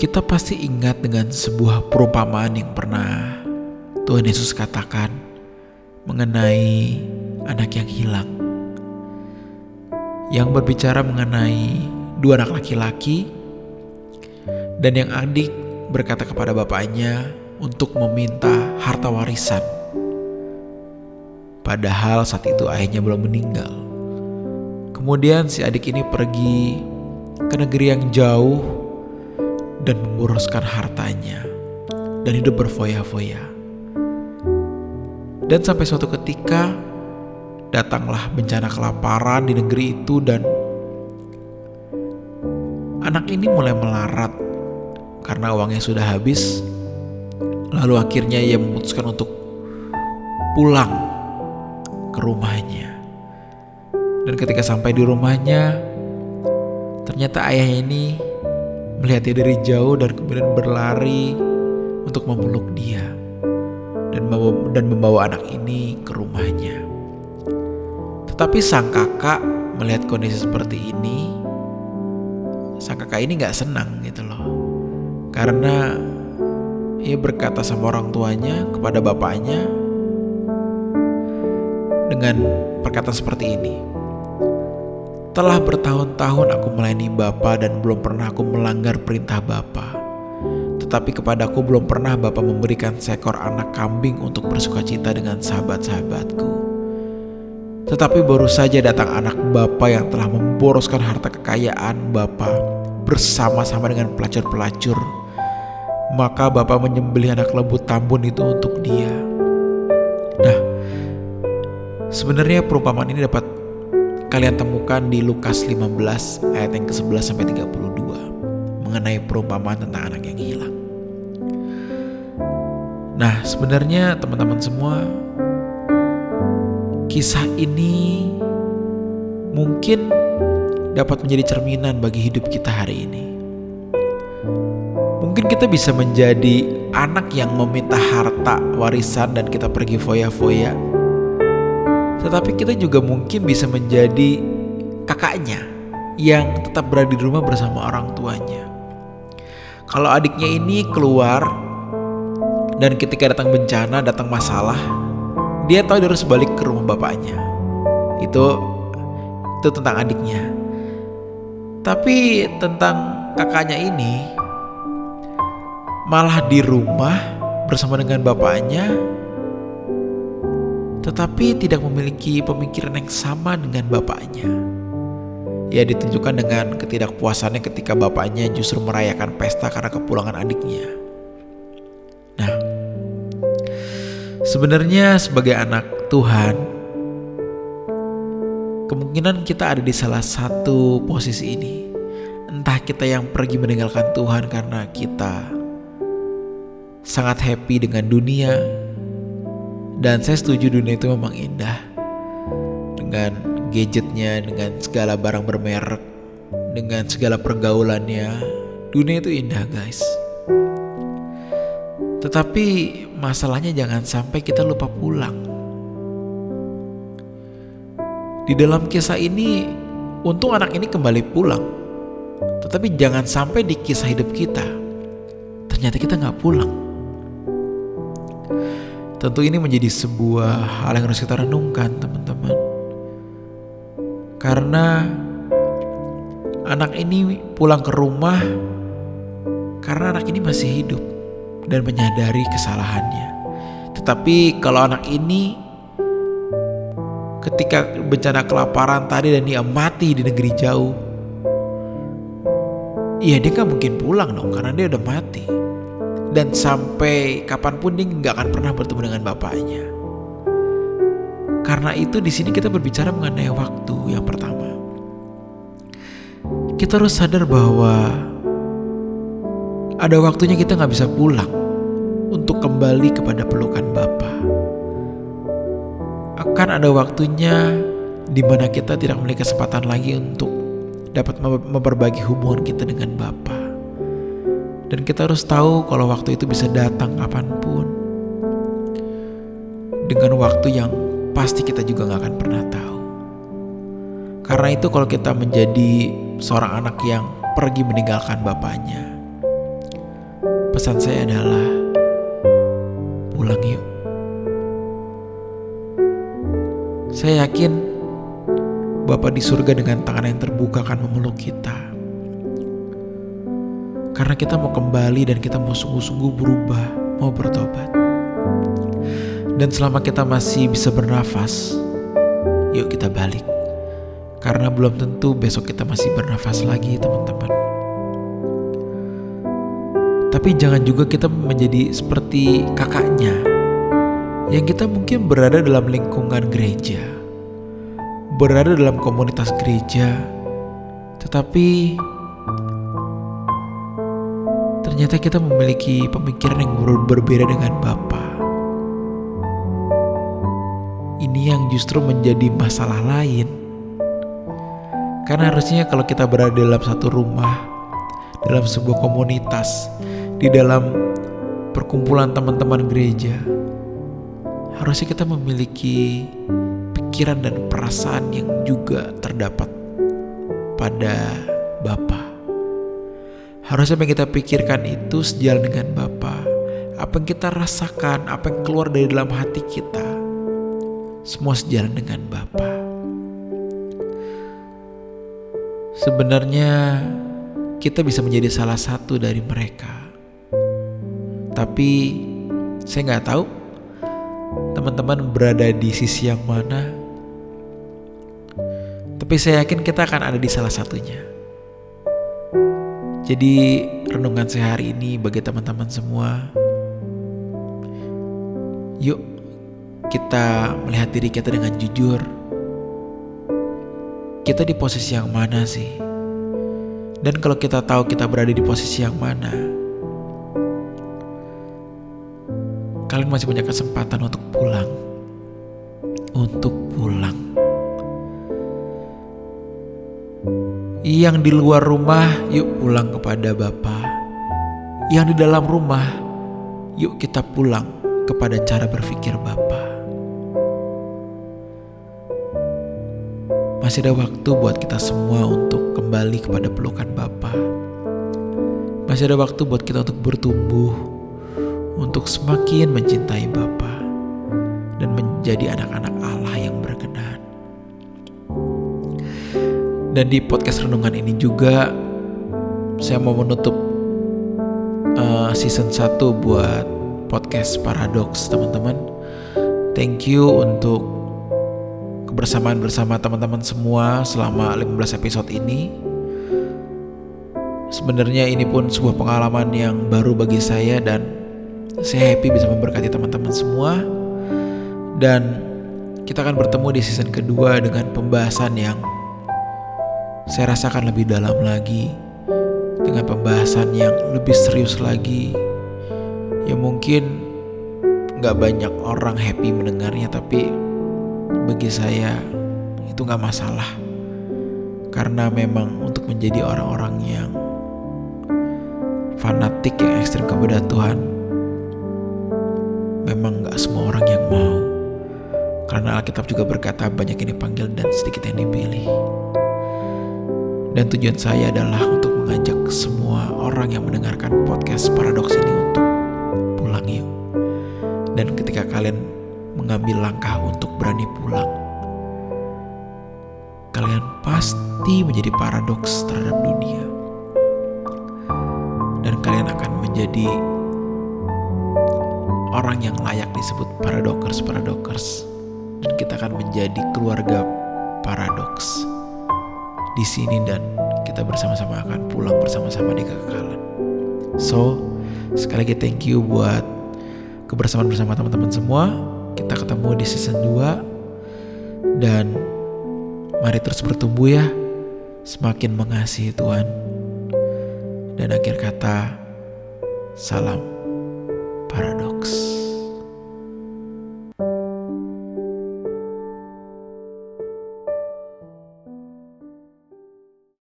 kita pasti ingat dengan sebuah perumpamaan yang pernah Tuhan Yesus katakan mengenai anak yang hilang. Yang berbicara mengenai dua anak laki-laki dan yang adik berkata kepada bapaknya untuk meminta harta warisan. Padahal saat itu ayahnya belum meninggal. Kemudian si adik ini pergi ke negeri yang jauh dan memboroskan hartanya dan hidup berfoya-foya. Dan sampai suatu ketika datanglah bencana kelaparan di negeri itu dan anak ini mulai melarat karena uangnya sudah habis. Lalu akhirnya ia memutuskan untuk pulang ke rumahnya. Dan ketika sampai di rumahnya, ternyata ayahnya ini melihatnya dari jauh dan kemudian berlari untuk memeluk dia dan membawa, dan membawa anak ini ke rumahnya. Tetapi sang kakak melihat kondisi seperti ini, sang kakak ini nggak senang gitu loh, karena ia berkata sama orang tuanya kepada bapaknya dengan perkataan seperti ini. Telah bertahun-tahun aku melayani Bapa dan belum pernah aku melanggar perintah Bapa. Tetapi kepadaku belum pernah Bapa memberikan seekor anak kambing untuk bersuka cita dengan sahabat-sahabatku. Tetapi baru saja datang anak Bapa yang telah memboroskan harta kekayaan Bapa bersama-sama dengan pelacur-pelacur. Maka Bapa menyembelih anak lembu tambun itu untuk dia. Nah, sebenarnya perumpamaan ini dapat kalian temukan di Lukas 15 ayat yang ke-11 sampai 32 mengenai perumpamaan tentang anak yang hilang. Nah, sebenarnya teman-teman semua kisah ini mungkin dapat menjadi cerminan bagi hidup kita hari ini. Mungkin kita bisa menjadi anak yang meminta harta warisan dan kita pergi foya-foya tetapi kita juga mungkin bisa menjadi kakaknya yang tetap berada di rumah bersama orang tuanya. Kalau adiknya ini keluar dan ketika datang bencana, datang masalah, dia tahu dia harus balik ke rumah bapaknya. Itu itu tentang adiknya. Tapi tentang kakaknya ini malah di rumah bersama dengan bapaknya tetapi tidak memiliki pemikiran yang sama dengan bapaknya. Ia ditunjukkan dengan ketidakpuasannya ketika bapaknya justru merayakan pesta karena kepulangan adiknya. Nah, sebenarnya sebagai anak Tuhan, kemungkinan kita ada di salah satu posisi ini. Entah kita yang pergi meninggalkan Tuhan karena kita sangat happy dengan dunia, dan saya setuju dunia itu memang indah dengan gadgetnya, dengan segala barang bermerek, dengan segala pergaulannya. Dunia itu indah, guys. Tetapi masalahnya jangan sampai kita lupa pulang. Di dalam kisah ini, untung anak ini kembali pulang. Tetapi jangan sampai di kisah hidup kita, ternyata kita nggak pulang. Tentu ini menjadi sebuah hal yang harus kita renungkan teman-teman. Karena anak ini pulang ke rumah karena anak ini masih hidup dan menyadari kesalahannya. Tetapi kalau anak ini ketika bencana kelaparan tadi dan dia mati di negeri jauh, Iya dia gak mungkin pulang dong karena dia udah mati dan sampai kapan pun dia nggak akan pernah bertemu dengan bapaknya. Karena itu di sini kita berbicara mengenai waktu yang pertama. Kita harus sadar bahwa ada waktunya kita nggak bisa pulang untuk kembali kepada pelukan Bapa. Akan ada waktunya di mana kita tidak memiliki kesempatan lagi untuk dapat memperbagi hubungan kita dengan Bapa. Dan kita harus tahu kalau waktu itu bisa datang kapan pun. Dengan waktu yang pasti kita juga gak akan pernah tahu. Karena itu kalau kita menjadi seorang anak yang pergi meninggalkan bapaknya. pesan saya adalah pulang yuk. Saya yakin Bapa di surga dengan tangan yang terbuka akan memeluk kita. Karena kita mau kembali dan kita mau sungguh-sungguh berubah, mau bertobat. Dan selama kita masih bisa bernafas, yuk kita balik. Karena belum tentu besok kita masih bernafas lagi teman-teman. Tapi jangan juga kita menjadi seperti kakaknya yang kita mungkin berada dalam lingkungan gereja. Berada dalam komunitas gereja. Tetapi ternyata kita memiliki pemikiran yang berbeda dengan Bapak ini yang justru menjadi masalah lain. Karena harusnya kalau kita berada dalam satu rumah, dalam sebuah komunitas, di dalam perkumpulan teman-teman gereja, harusnya kita memiliki pikiran dan perasaan yang juga terdapat pada Bapa. Harusnya yang kita pikirkan itu sejalan dengan Bapa. Apa yang kita rasakan, apa yang keluar dari dalam hati kita, semua sejalan dengan Bapa. Sebenarnya kita bisa menjadi salah satu dari mereka. Tapi saya nggak tahu teman-teman berada di sisi yang mana. Tapi saya yakin kita akan ada di salah satunya. Jadi renungan saya hari ini bagi teman-teman semua. Yuk kita melihat diri kita dengan jujur, kita di posisi yang mana sih? Dan kalau kita tahu kita berada di posisi yang mana, kalian masih punya kesempatan untuk pulang. Untuk pulang. Yang di luar rumah, yuk pulang kepada Bapa. Yang di dalam rumah, yuk kita pulang kepada cara berpikir Bapa. Masih ada waktu buat kita semua untuk kembali kepada pelukan Bapa. Masih ada waktu buat kita untuk bertumbuh, untuk semakin mencintai Bapa dan menjadi anak-anak Allah Dan di podcast renungan ini juga saya mau menutup uh, season 1 buat podcast Paradox teman-teman. Thank you untuk kebersamaan bersama teman-teman semua selama 15 episode ini. Sebenarnya ini pun sebuah pengalaman yang baru bagi saya dan saya happy bisa memberkati teman-teman semua. Dan kita akan bertemu di season kedua dengan pembahasan yang saya rasakan lebih dalam lagi dengan pembahasan yang lebih serius lagi. Ya mungkin nggak banyak orang happy mendengarnya tapi bagi saya itu gak masalah. Karena memang untuk menjadi orang-orang yang fanatik yang ekstrim kepada Tuhan memang gak semua orang yang mau. Karena Alkitab juga berkata banyak yang dipanggil dan sedikit yang dipilih dan tujuan saya adalah untuk mengajak semua orang yang mendengarkan podcast Paradoks ini untuk pulang yuk dan ketika kalian mengambil langkah untuk berani pulang. Kalian pasti menjadi paradoks terhadap dunia. Dan kalian akan menjadi orang yang layak disebut paradokers-paradokers. Dan kita akan menjadi keluarga paradoks di sini dan kita bersama-sama akan pulang bersama-sama di kekekalan. So, sekali lagi thank you buat kebersamaan bersama teman-teman semua. Kita ketemu di season 2 dan mari terus bertumbuh ya. Semakin mengasihi Tuhan. Dan akhir kata, salam paradoks.